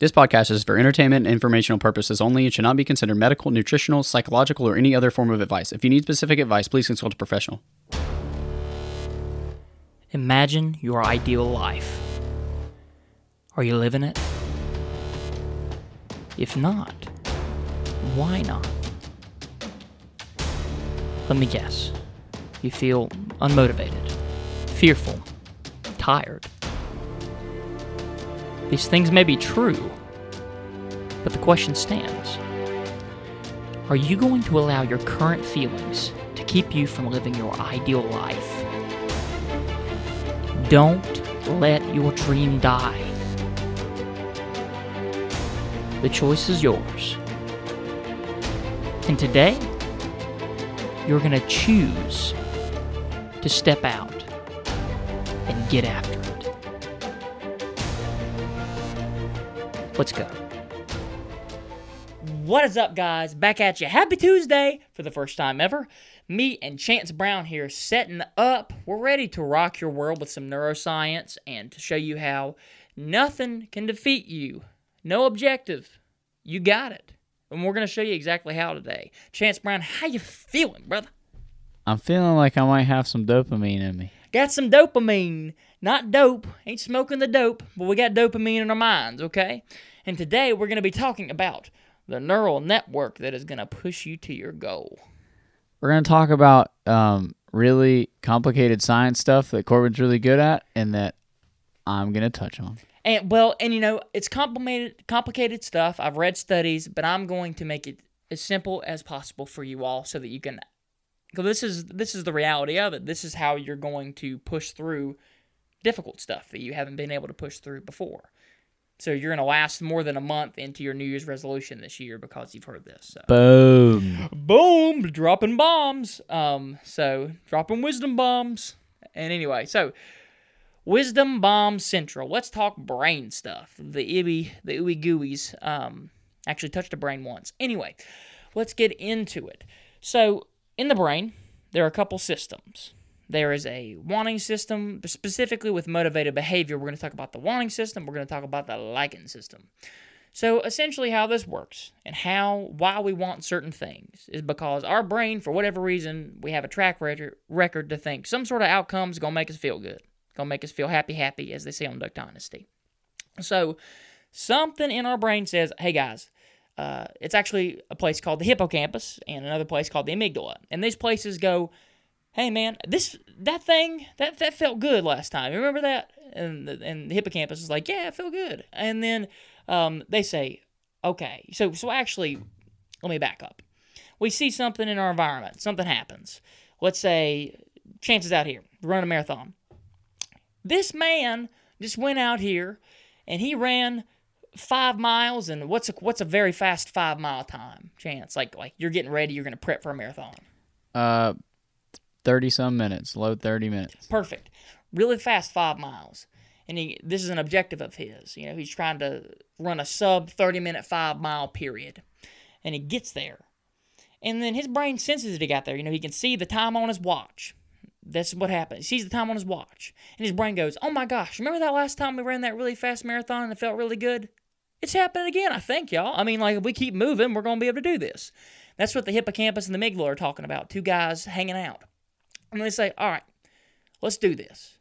This podcast is for entertainment and informational purposes only and should not be considered medical, nutritional, psychological, or any other form of advice. If you need specific advice, please consult a professional. Imagine your ideal life. Are you living it? If not, why not? Let me guess. You feel unmotivated, fearful, tired. These things may be true, but the question stands Are you going to allow your current feelings to keep you from living your ideal life? Don't let your dream die. The choice is yours. And today, you're going to choose to step out and get after it. Let's go. What is up, guys? Back at you. Happy Tuesday for the first time ever. Me and Chance Brown here setting up. We're ready to rock your world with some neuroscience and to show you how nothing can defeat you. No objective. You got it. And we're going to show you exactly how today. Chance Brown, how you feeling, brother? I'm feeling like I might have some dopamine in me. Got some dopamine. Not dope. Ain't smoking the dope, but we got dopamine in our minds, okay? And today we're going to be talking about the neural network that is going to push you to your goal. We're going to talk about um, really complicated science stuff that Corbin's really good at and that I'm going to touch on. And well, and you know, it's complicated complicated stuff. I've read studies, but I'm going to make it as simple as possible for you all so that you can because this is this is the reality of it. This is how you're going to push through difficult stuff that you haven't been able to push through before. So you're going to last more than a month into your New Year's resolution this year because you've heard this. So. Boom. Boom, dropping bombs. Um, so dropping wisdom bombs. And anyway, so wisdom bomb central. Let's talk brain stuff. The ibby, the ooey gooeys. Um, actually touched a brain once. Anyway, let's get into it. So in the brain, there are a couple systems. There is a wanting system, specifically with motivated behavior. We're going to talk about the wanting system. We're going to talk about the liking system. So essentially, how this works and how why we want certain things is because our brain, for whatever reason, we have a track record record to think some sort of outcome is gonna make us feel good, gonna make us feel happy, happy, as they say on Duck Dynasty. So something in our brain says, "Hey guys, uh, it's actually a place called the hippocampus and another place called the amygdala, and these places go." Hey man, this that thing that that felt good last time. Remember that? And the, and the hippocampus is like, yeah, it felt good. And then um, they say, okay, so so actually, let me back up. We see something in our environment, something happens. Let's say, chances out here, run a marathon. This man just went out here and he ran five miles. And what's a, what's a very fast five mile time? Chance like like you're getting ready, you're gonna prep for a marathon. Uh, 30 some minutes, low 30 minutes. Perfect. Really fast five miles. And he, this is an objective of his. You know, he's trying to run a sub 30 minute five mile period. And he gets there. And then his brain senses that he got there. You know, he can see the time on his watch. That's what happens. He sees the time on his watch. And his brain goes, Oh my gosh, remember that last time we ran that really fast marathon and it felt really good? It's happening again, I think, y'all. I mean, like, if we keep moving, we're going to be able to do this. That's what the hippocampus and the amygdala are talking about. Two guys hanging out. And they say, all right, let's do this.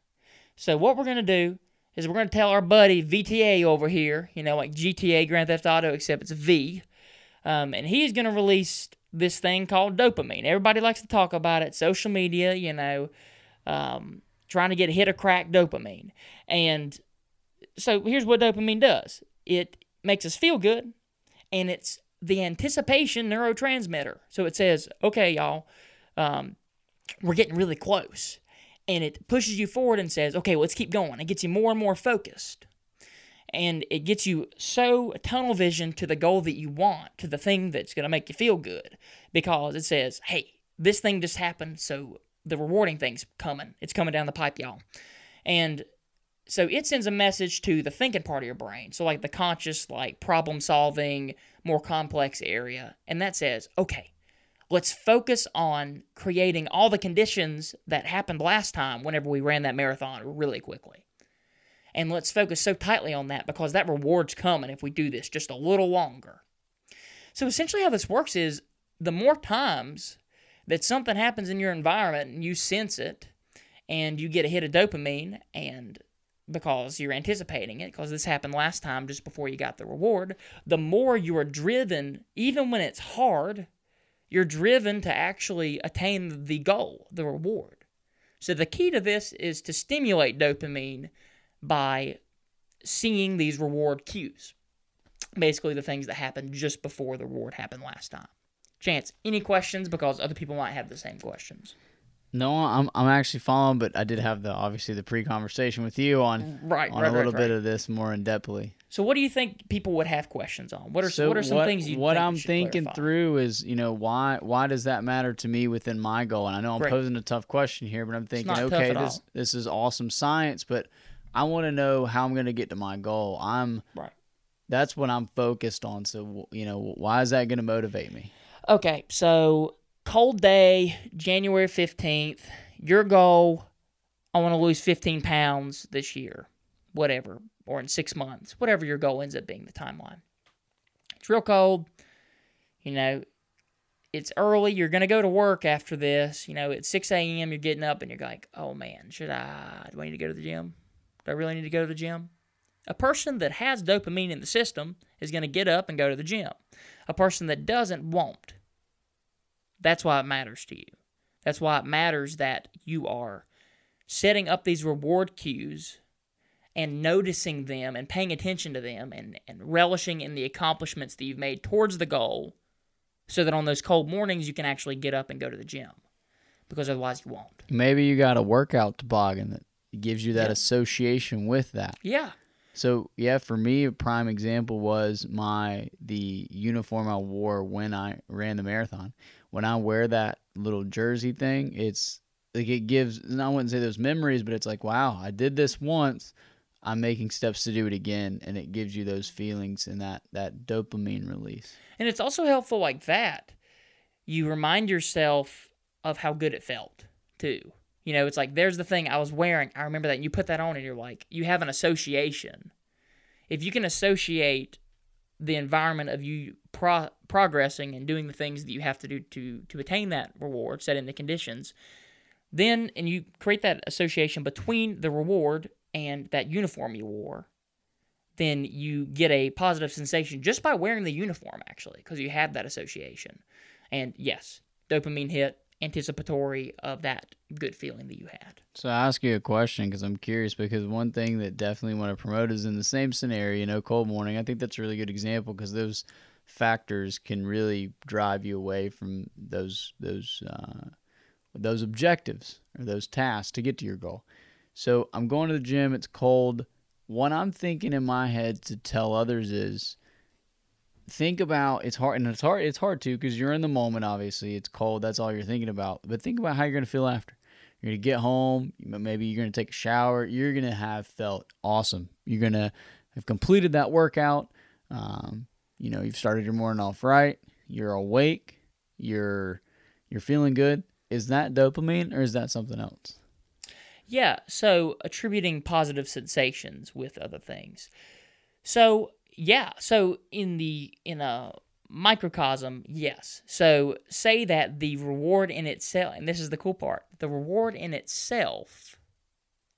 So what we're going to do is we're going to tell our buddy VTA over here, you know, like GTA Grand Theft Auto, except it's V, um, and he's going to release this thing called dopamine. Everybody likes to talk about it, social media, you know, um, trying to get a hit of crack dopamine. And so here's what dopamine does it makes us feel good, and it's the anticipation neurotransmitter. So it says, okay, y'all, um, we're getting really close. And it pushes you forward and says, okay, let's keep going. It gets you more and more focused. And it gets you so tunnel vision to the goal that you want, to the thing that's going to make you feel good. Because it says, hey, this thing just happened, so the rewarding thing's coming. It's coming down the pipe, y'all. And so it sends a message to the thinking part of your brain. So, like the conscious, like problem solving, more complex area. And that says, okay, let's focus on creating all the conditions that happened last time whenever we ran that marathon really quickly. And let's focus so tightly on that because that reward's coming if we do this just a little longer. So essentially, how this works is the more times that something happens in your environment and you sense it and you get a hit of dopamine and because you're anticipating it because this happened last time just before you got the reward the more you are driven even when it's hard you're driven to actually attain the goal the reward so the key to this is to stimulate dopamine by seeing these reward cues basically the things that happened just before the reward happened last time chance any questions because other people might have the same questions No, I'm I'm actually following, but I did have the obviously the pre-conversation with you on right on right a little right. bit of this more in depthly. So, what do you think people would have questions on? What are So what are some what, things you what think I'm thinking clarify? through is you know why why does that matter to me within my goal? And I know I'm Great. posing a tough question here, but I'm thinking okay this all. this is awesome science, but I want to know how I'm going to get to my goal. I'm Right. that's what I'm focused on. So you know why is that going to motivate me? Okay, so cold day, January fifteenth. Your goal, I want to lose fifteen pounds this year, whatever, or in six months, whatever your goal ends up being. The timeline. It's real cold. You know, it's early. You're gonna go to work after this. You know, at six a.m. You're getting up and you're like, oh man, should I? Do I need to go to the gym? Do I really need to go to the gym? A person that has dopamine in the system is going to get up and go to the gym. A person that doesn't won't. That's why it matters to you. That's why it matters that you are setting up these reward cues and noticing them and paying attention to them and, and relishing in the accomplishments that you've made towards the goal so that on those cold mornings you can actually get up and go to the gym because otherwise you won't. Maybe you got a workout toboggan that gives you that Yeah. association with that. Yeah. So yeah, for me, a prime example was my the uniform I wore when I ran the marathon. When I wear that little jersey thing, it's like it gives. and I wouldn't say those memories, but it's like, wow, I did this once. I'm making steps to do it again, and it gives you those feelings and that that dopamine release. And it's also helpful like that. You remind yourself of how good it felt, too. You know, it's like there's the thing I was wearing. I remember that. And you put that on, and you're like, you have an association. If you can associate the environment of you pro- progressing and doing the things that you have to do to to attain that reward, setting the conditions, then and you create that association between the reward and that uniform you wore, then you get a positive sensation just by wearing the uniform, actually, because you have that association. And yes, dopamine hit, anticipatory of that good feeling that you had. So I ask you a question because I'm curious because one thing that definitely want to promote is in the same scenario, you know, cold morning. I think that's a really good example because those factors can really drive you away from those those uh, those objectives or those tasks to get to your goal. So I'm going to the gym. It's cold. What I'm thinking in my head to tell others is think about it's hard and it's hard it's hard too because you're in the moment obviously. It's cold. That's all you're thinking about. But think about how you're going to feel after. You're going to get home. Maybe you're going to take a shower. You're going to have felt awesome. You're going to have completed that workout. Um, you know you've started your morning off right. You're awake. You're you're feeling good. Is that dopamine or is that something else Yeah, so attributing positive sensations with other things. So, yeah, so in the in a microcosm, yes. So, say that the reward in itself, and this is the cool part, the reward in itself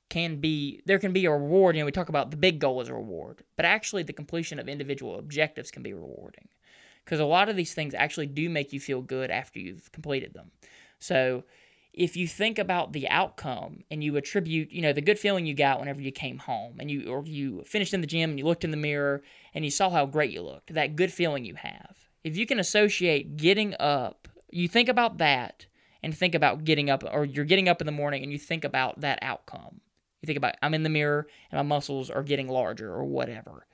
can be there can be a reward, you know, we talk about the big goal as a reward, but actually the completion of individual objectives can be rewarding. Cuz a lot of these things actually do make you feel good after you've completed them. So, if you think about the outcome and you attribute, you know, the good feeling you got whenever you came home and you or you finished in the gym and you looked in the mirror and you saw how great you looked, that good feeling you have. If you can associate getting up, you think about that and think about getting up or you're getting up in the morning and you think about that outcome. You think about I'm in the mirror and my muscles are getting larger or whatever.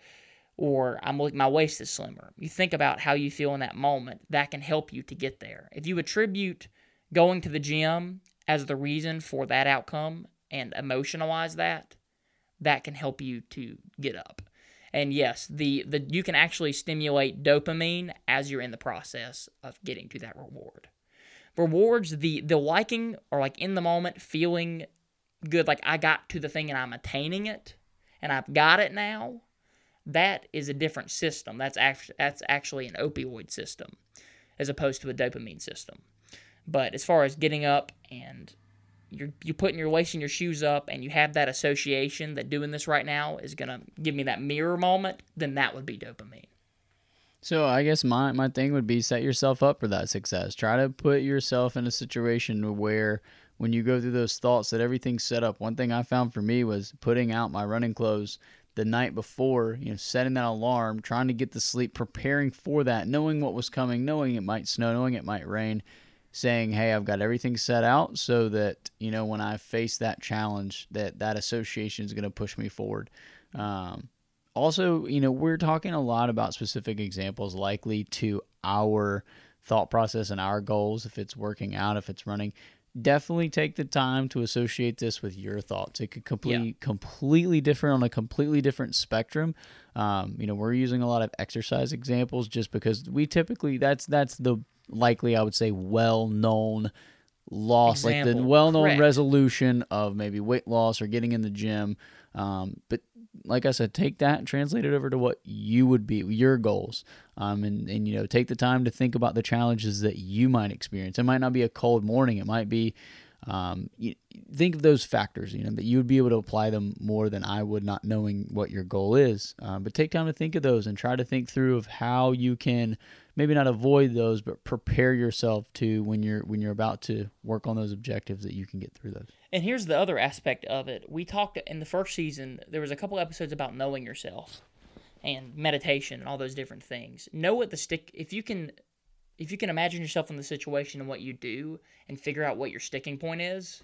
Or I'm my waist is slimmer. You think about how you feel in that moment. That can help you to get there. If you attribute going to the gym as the reason for that outcome and emotionalize that, that can help you to get up. And yes, the, the you can actually stimulate dopamine as you're in the process of getting to that reward. Rewards the the liking or like in the moment feeling good like I got to the thing and I'm attaining it and I've got it now, that is a different system. That's actually that's actually an opioid system as opposed to a dopamine system. But as far as getting up and you're you putting your lacing your shoes up and you have that association that doing this right now is gonna give me that mirror moment, then that would be dopamine. So I guess my my thing would be set yourself up for that success. Try to put yourself in a situation where when you go through those thoughts that everything's set up. One thing I found for me was putting out my running clothes the night before, you know, setting that alarm, trying to get the sleep, preparing for that, knowing what was coming, knowing it might snow, knowing it might rain, saying, "Hey, I've got everything set out so that, you know, when I face that challenge, that that association is going to push me forward." Um, also, you know, we're talking a lot about specific examples likely to our thought process and our goals if it's working out, if it's running definitely take the time to associate this with your thoughts. It could completely yeah. completely different on a completely different spectrum. Um, you know, we're using a lot of exercise examples just because we typically that's that's the likely I would say well known loss, Example. like the well known resolution of maybe weight loss or getting in the gym. Um, but like I said, take that and translate it over to what you would be, your goals. Um, and, and, you know, take the time to think about the challenges that you might experience. It might not be a cold morning. It might be, um, you, think of those factors, you know, that you would be able to apply them more than I would not knowing what your goal is. Um, but take time to think of those and try to think through of how you can maybe not avoid those, but prepare yourself to when you're, when you're about to work on those objectives that you can get through those. And here's the other aspect of it. We talked in the first season, there was a couple episodes about knowing yourself and meditation and all those different things. Know what the stick if you can if you can imagine yourself in the situation and what you do and figure out what your sticking point is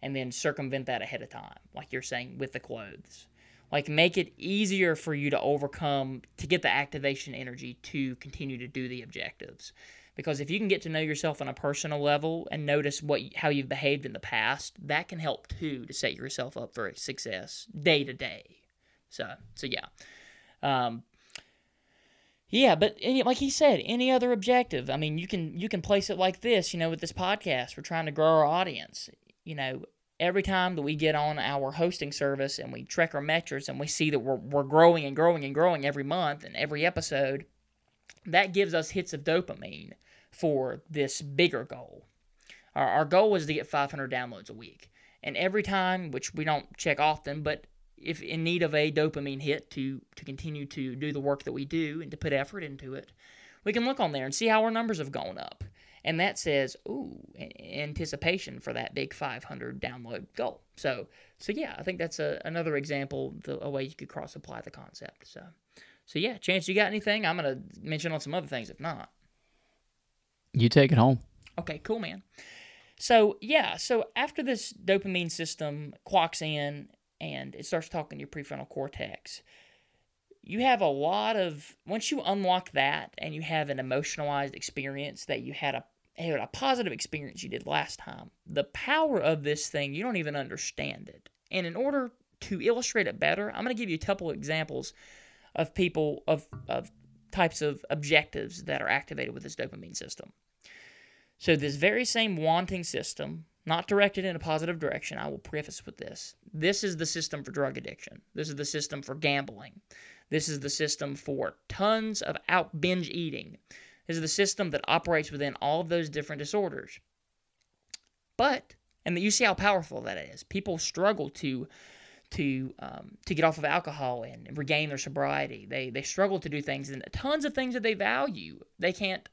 and then circumvent that ahead of time, like you're saying with the clothes. Like make it easier for you to overcome to get the activation energy to continue to do the objectives because if you can get to know yourself on a personal level and notice what how you've behaved in the past, that can help too to set yourself up for success day to day. So so yeah, um, yeah, but any, like he said, any other objective. I mean, you can you can place it like this. You know, with this podcast, we're trying to grow our audience. You know, every time that we get on our hosting service and we track our metrics and we see that we're, we're growing and growing and growing every month and every episode, that gives us hits of dopamine for this bigger goal. Our, our goal is to get 500 downloads a week. And every time, which we don't check often, but if in need of a dopamine hit to, to continue to do the work that we do and to put effort into it, we can look on there and see how our numbers have gone up. And that says, ooh, anticipation for that big 500 download goal. So, so yeah, I think that's a, another example, the, a way you could cross apply the concept. So, so yeah, Chance, you got anything? I'm gonna mention on some other things if not. You take it home. Okay, cool, man. So, yeah, so after this dopamine system clocks in and it starts talking to your prefrontal cortex, you have a lot of, once you unlock that and you have an emotionalized experience that you had a had a positive experience you did last time. The power of this thing, you don't even understand it. And in order to illustrate it better, I'm going to give you a couple examples of people of of types of objectives that are activated with this dopamine system. So, this very same wanting system, not directed in a positive direction, I will preface with this. This is the system for drug addiction. This is the system for gambling. This is the system for tons of out binge eating. Is the system that operates within all of those different disorders. But, and you see how powerful that is. People struggle to to um, to get off of alcohol and regain their sobriety. They they struggle to do things and tons of things that they value. They can't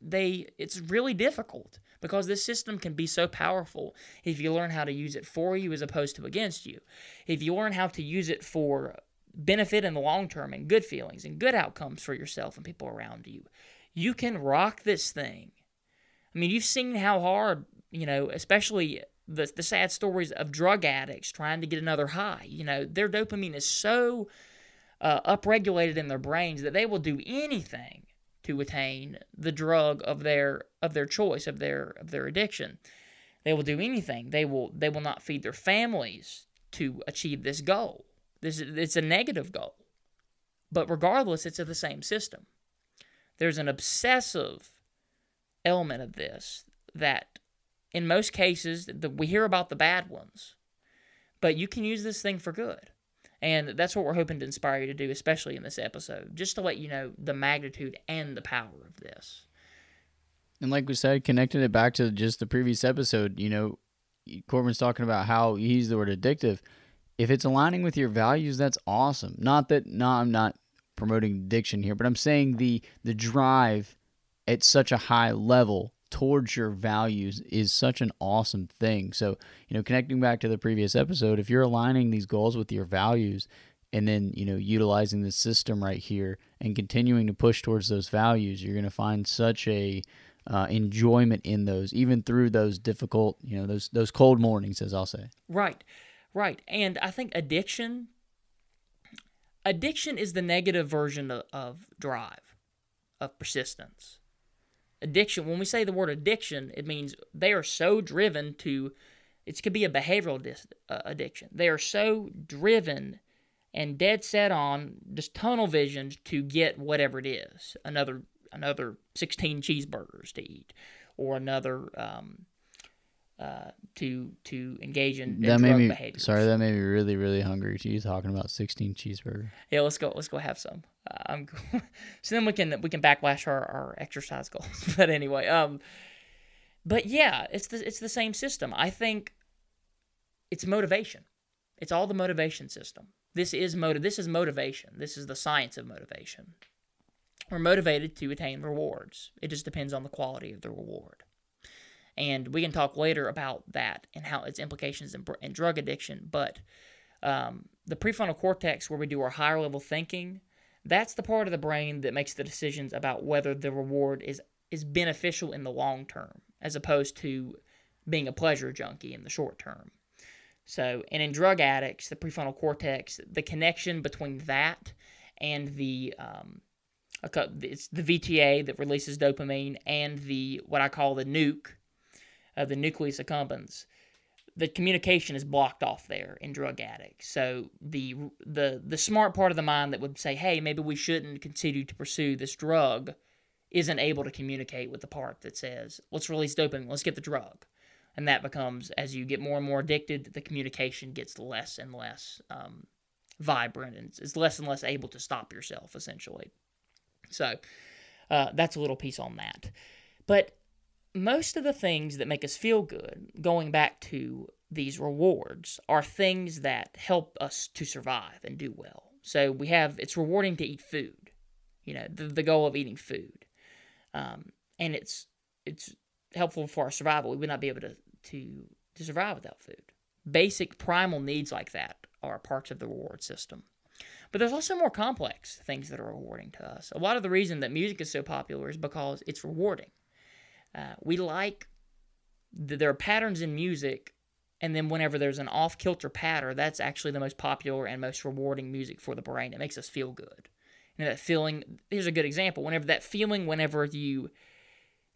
they it's really difficult because this system can be so powerful if you learn how to use it for you as opposed to against you. If you learn how to use it for benefit in the long term and good feelings and good outcomes for yourself and people around you, you can rock this thing. I mean, you've seen how hard, you know, especially the the sad stories of drug addicts trying to get another high. You know, their dopamine is so uh, upregulated in their brains that they will do anything to attain the drug of their of their choice of their of their addiction. They will do anything. They will they will not feed their families to achieve this goal. This is, it's a negative goal. But regardless, it's of the same system. There's an obsessive element of this that in most cases the, we hear about the bad ones. But you can use this thing for good. And that's what we're hoping to inspire you to do, especially in this episode, just to let you know the magnitude and the power of this. And like we said, connecting it back to just the previous episode, you know, Corbin's talking about how he used the word addictive. If it's aligning with your values, that's awesome. Not that, no, I'm not promoting addiction here, but I'm saying the the drive at such a high level towards your values is such an awesome thing. So, you know, connecting back to the previous episode, if you're aligning these goals with your values and then, you know, utilizing the system right here and continuing to push towards those values, you're going to find such a uh, enjoyment in those, even through those difficult, you know, those those cold mornings, as I'll say. Right, right. And I think addiction, addiction is the negative version of, of drive, of persistence. Addiction when we say the word addiction it means they are so driven to it could be a behavioral dis, uh, addiction. They are so driven and dead set on just tunnel vision to get whatever it is. Another another 16 cheeseburgers to eat or another um, uh, to to engage in, in that made me behaviors. sorry that made me really really hungry you talking about 16 cheeseburger. Yeah let's go let's go have some. Uh, I'm so then we can we can backlash our, our exercise goals. But anyway um but yeah it's the it's the same system. I think it's motivation. It's all the motivation system. This is motive this is motivation. This is the science of motivation. We're motivated to attain rewards. It just depends on the quality of the reward and we can talk later about that and how its implications in, in drug addiction. But um, the prefrontal cortex, where we do our higher level thinking, that's the part of the brain that makes the decisions about whether the reward is is beneficial in the long term, as opposed to being a pleasure junkie in the short term. So, and in drug addicts, the prefrontal cortex, the connection between that and the um, it's the VTA that releases dopamine and the what I call the nuke of the nucleus accumbens, the communication is blocked off there in drug addicts. So the the the smart part of the mind that would say, "Hey, maybe we shouldn't continue to pursue this drug," isn't able to communicate with the part that says, "Let's release dopamine. Let's get the drug." And that becomes as you get more and more addicted, the communication gets less and less um, vibrant, and it's less and less able to stop yourself essentially. So uh, that's a little piece on that. But most of the things that make us feel good, going back to these rewards, are things that help us to survive and do well. So we have it's rewarding to eat food, you know, the, the goal of eating food, um, and it's it's helpful for our survival. We would not be able to to to survive without food. Basic primal needs like that are parts of the reward system. But there's also more complex things that are rewarding to us. A lot of the reason that music is so popular is because it's rewarding. Uh, we like the, there are patterns in music, and then whenever there's an off kilter pattern, that's actually the most popular and most rewarding music for the brain. It makes us feel good. Know, that feeling. Here's a good example. Whenever that feeling, whenever you,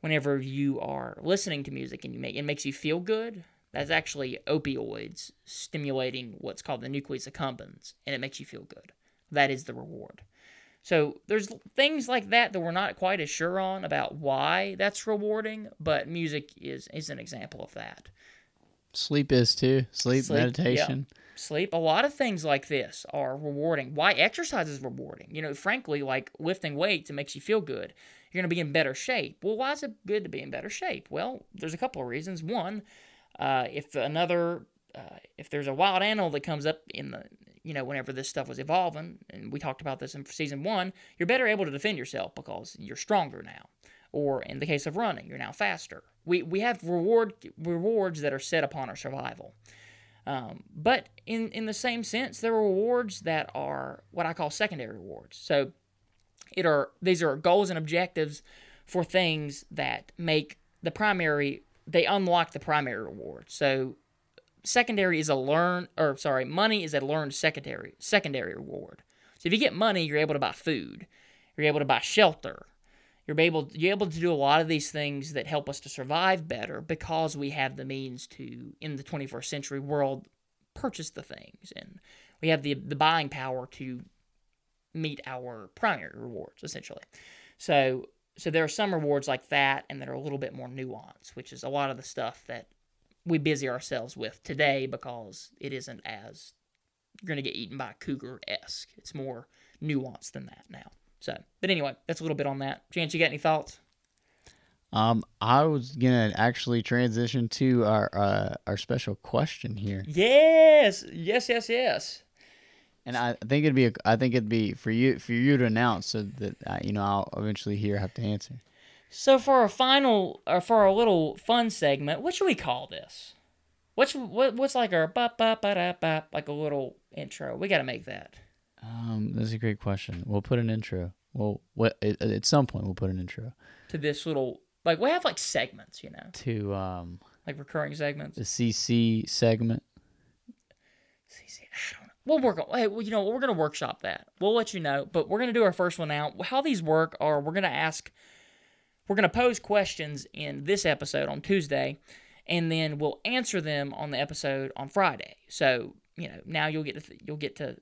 whenever you are listening to music and you make it makes you feel good, that's actually opioids stimulating what's called the nucleus accumbens, and it makes you feel good. That is the reward. So there's things like that that we're not quite as sure on about why that's rewarding, but music is is an example of that. Sleep is too. Sleep, Sleep meditation. Yeah. Sleep. A lot of things like this are rewarding. Why exercise is rewarding? You know, frankly, like lifting weights, it makes you feel good. You're going to be in better shape. Well, why is it good to be in better shape? Well, there's a couple of reasons. One, uh, if another uh, if there's a wild animal that comes up in the you know, whenever this stuff was evolving, and we talked about this in season one, you're better able to defend yourself because you're stronger now. Or in the case of running, you're now faster. We, we have reward rewards that are set upon our survival. Um, but in, in the same sense, there are rewards that are what I call secondary rewards. So it are these are goals and objectives for things that make the primary they unlock the primary reward. So secondary is a learn or sorry, money is a learned secondary secondary reward. So if you get money, you're able to buy food, you're able to buy shelter, you're able you're able to do a lot of these things that help us to survive better because we have the means to in the 21st century world purchase the things and we have the the buying power to meet our primary rewards essentially. So so there are some rewards like that and that are a little bit more nuanced, which is a lot of the stuff that we busy ourselves with today because it isn't as you're gonna get eaten by a cougar esque. It's more nuanced than that now. So, but anyway, that's a little bit on that. Chance, you got any thoughts? Um, I was gonna actually transition to our uh, our special question here, Yes, yes, yes, yes. and I think it'd be a, I think it'd be for you for you to announce so that uh, you know I'll eventually here have to answer. So for our final, or for our little fun segment, what should we call this? What's what, what's like our ba ba ba da ba like a little intro? We got to make that. Um, that's a great question. We'll put an intro. Well, what at, at some point we'll put an intro to this little like we have like segments, you know, to um like recurring segments. the CC segment. See, I don't know. We'll work on. Hey, well, you know, we're gonna workshop that. We'll let you know, but we're gonna do our first one now. How these work are we're gonna ask, we're gonna pose questions in this episode on Tuesday, and then we'll answer them on the episode on Friday. So you know, now you'll get to th- you'll get to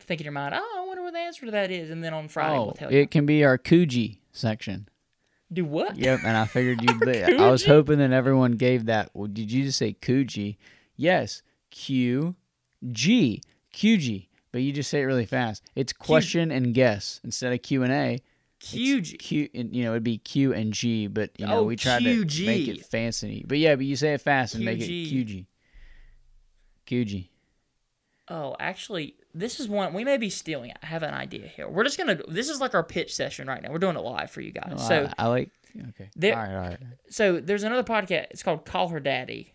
think in your mind, oh, I wonder what the answer to that is, and then on Friday oh, we'll tell you. it can be our Coogee section. do what? Yep, and I figured you'd. I was hoping that everyone gave that. Well, did you just say Coogee? Yes, Q, G, QG. But you just say it really fast. It's question and guess instead of Q and A. QG. Q, you know, it'd be Q and G, but you know, Oh, we tried QG. to make it fancy. But yeah, but you say it fast and make it QG. QG. QG. Oh, actually, this is one we may be stealing. I have an idea here. We're just gonna. This is like our pitch session right now. We're doing it live for you guys. Oh, so, I, I like. Okay. There- all right. All right. so there's another podcast. It's called Call Her Daddy.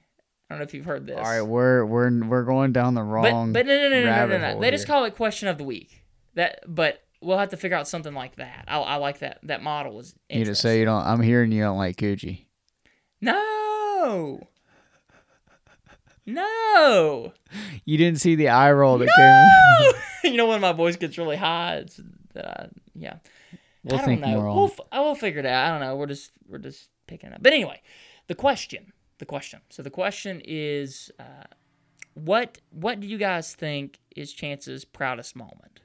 I don't know if you've heard this. All right. We're we're we're going down the but wrong. but no no no no no no. no. hole They just call it Question of the Week. That but we'll have to figure out something like that. I, I like that. That model is. you just say you don't. I'm hearing you don't like Coogee. no. No. You didn't see the eye roll that came. you know when my voice gets really high, it's that I, yeah. We'll I don't know. We'll f- I will figure it out. I don't know. We're just we're just picking it up. But anyway, the question, the question. So the question is, uh, what what do you guys think is Chance's proudest moment?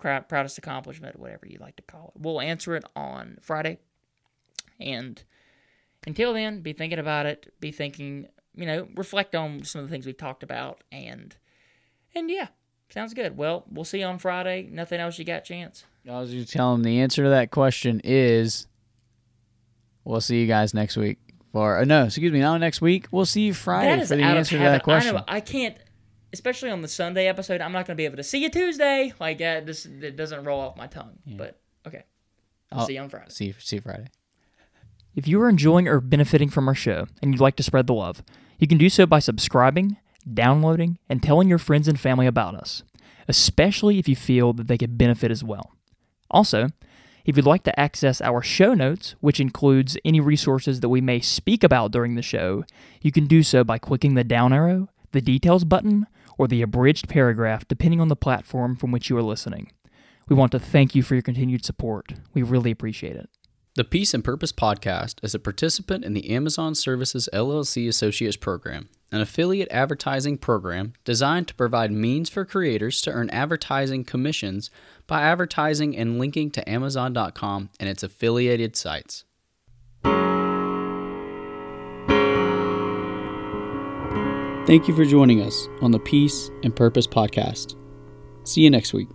Proudest accomplishment, whatever you like to call it. We'll answer it on Friday. And until then, be thinking about it. Be thinking, you know, reflect on some of the things we've talked about, and and yeah, sounds good. Well, we'll see you on Friday. Nothing else you got, Chance? I was just telling the answer to that question is we'll see you guys next week. For uh, no, excuse me, not next week. We'll see you Friday That is for the answer to that question. I know. I can't, especially on the Sunday episode. I'm not going to be able to see you Tuesday. Like that, this it doesn't roll off my tongue. But okay, I'll I'll- see you on Friday. See you, see you Friday. If you are enjoying or benefiting from our show and you'd like to spread the love, you can do so by subscribing, downloading, and telling your friends and family about us, especially if you feel that they could benefit as well. Also, if you'd like to access our show notes, which includes any resources that we may speak about during the show, you can do so by clicking the down arrow, the details button, or the abridged paragraph, depending on the platform from which you are listening. We want to thank you for your continued support. We really appreciate it. The Peace and Purpose Podcast is a participant in the Amazon Services LLC Associates Program, an affiliate advertising program designed to provide means for creators to earn advertising commissions by advertising and linking to Amazon.com and its affiliated sites. Thank you for joining us on the Peace and Purpose Podcast. See you next week.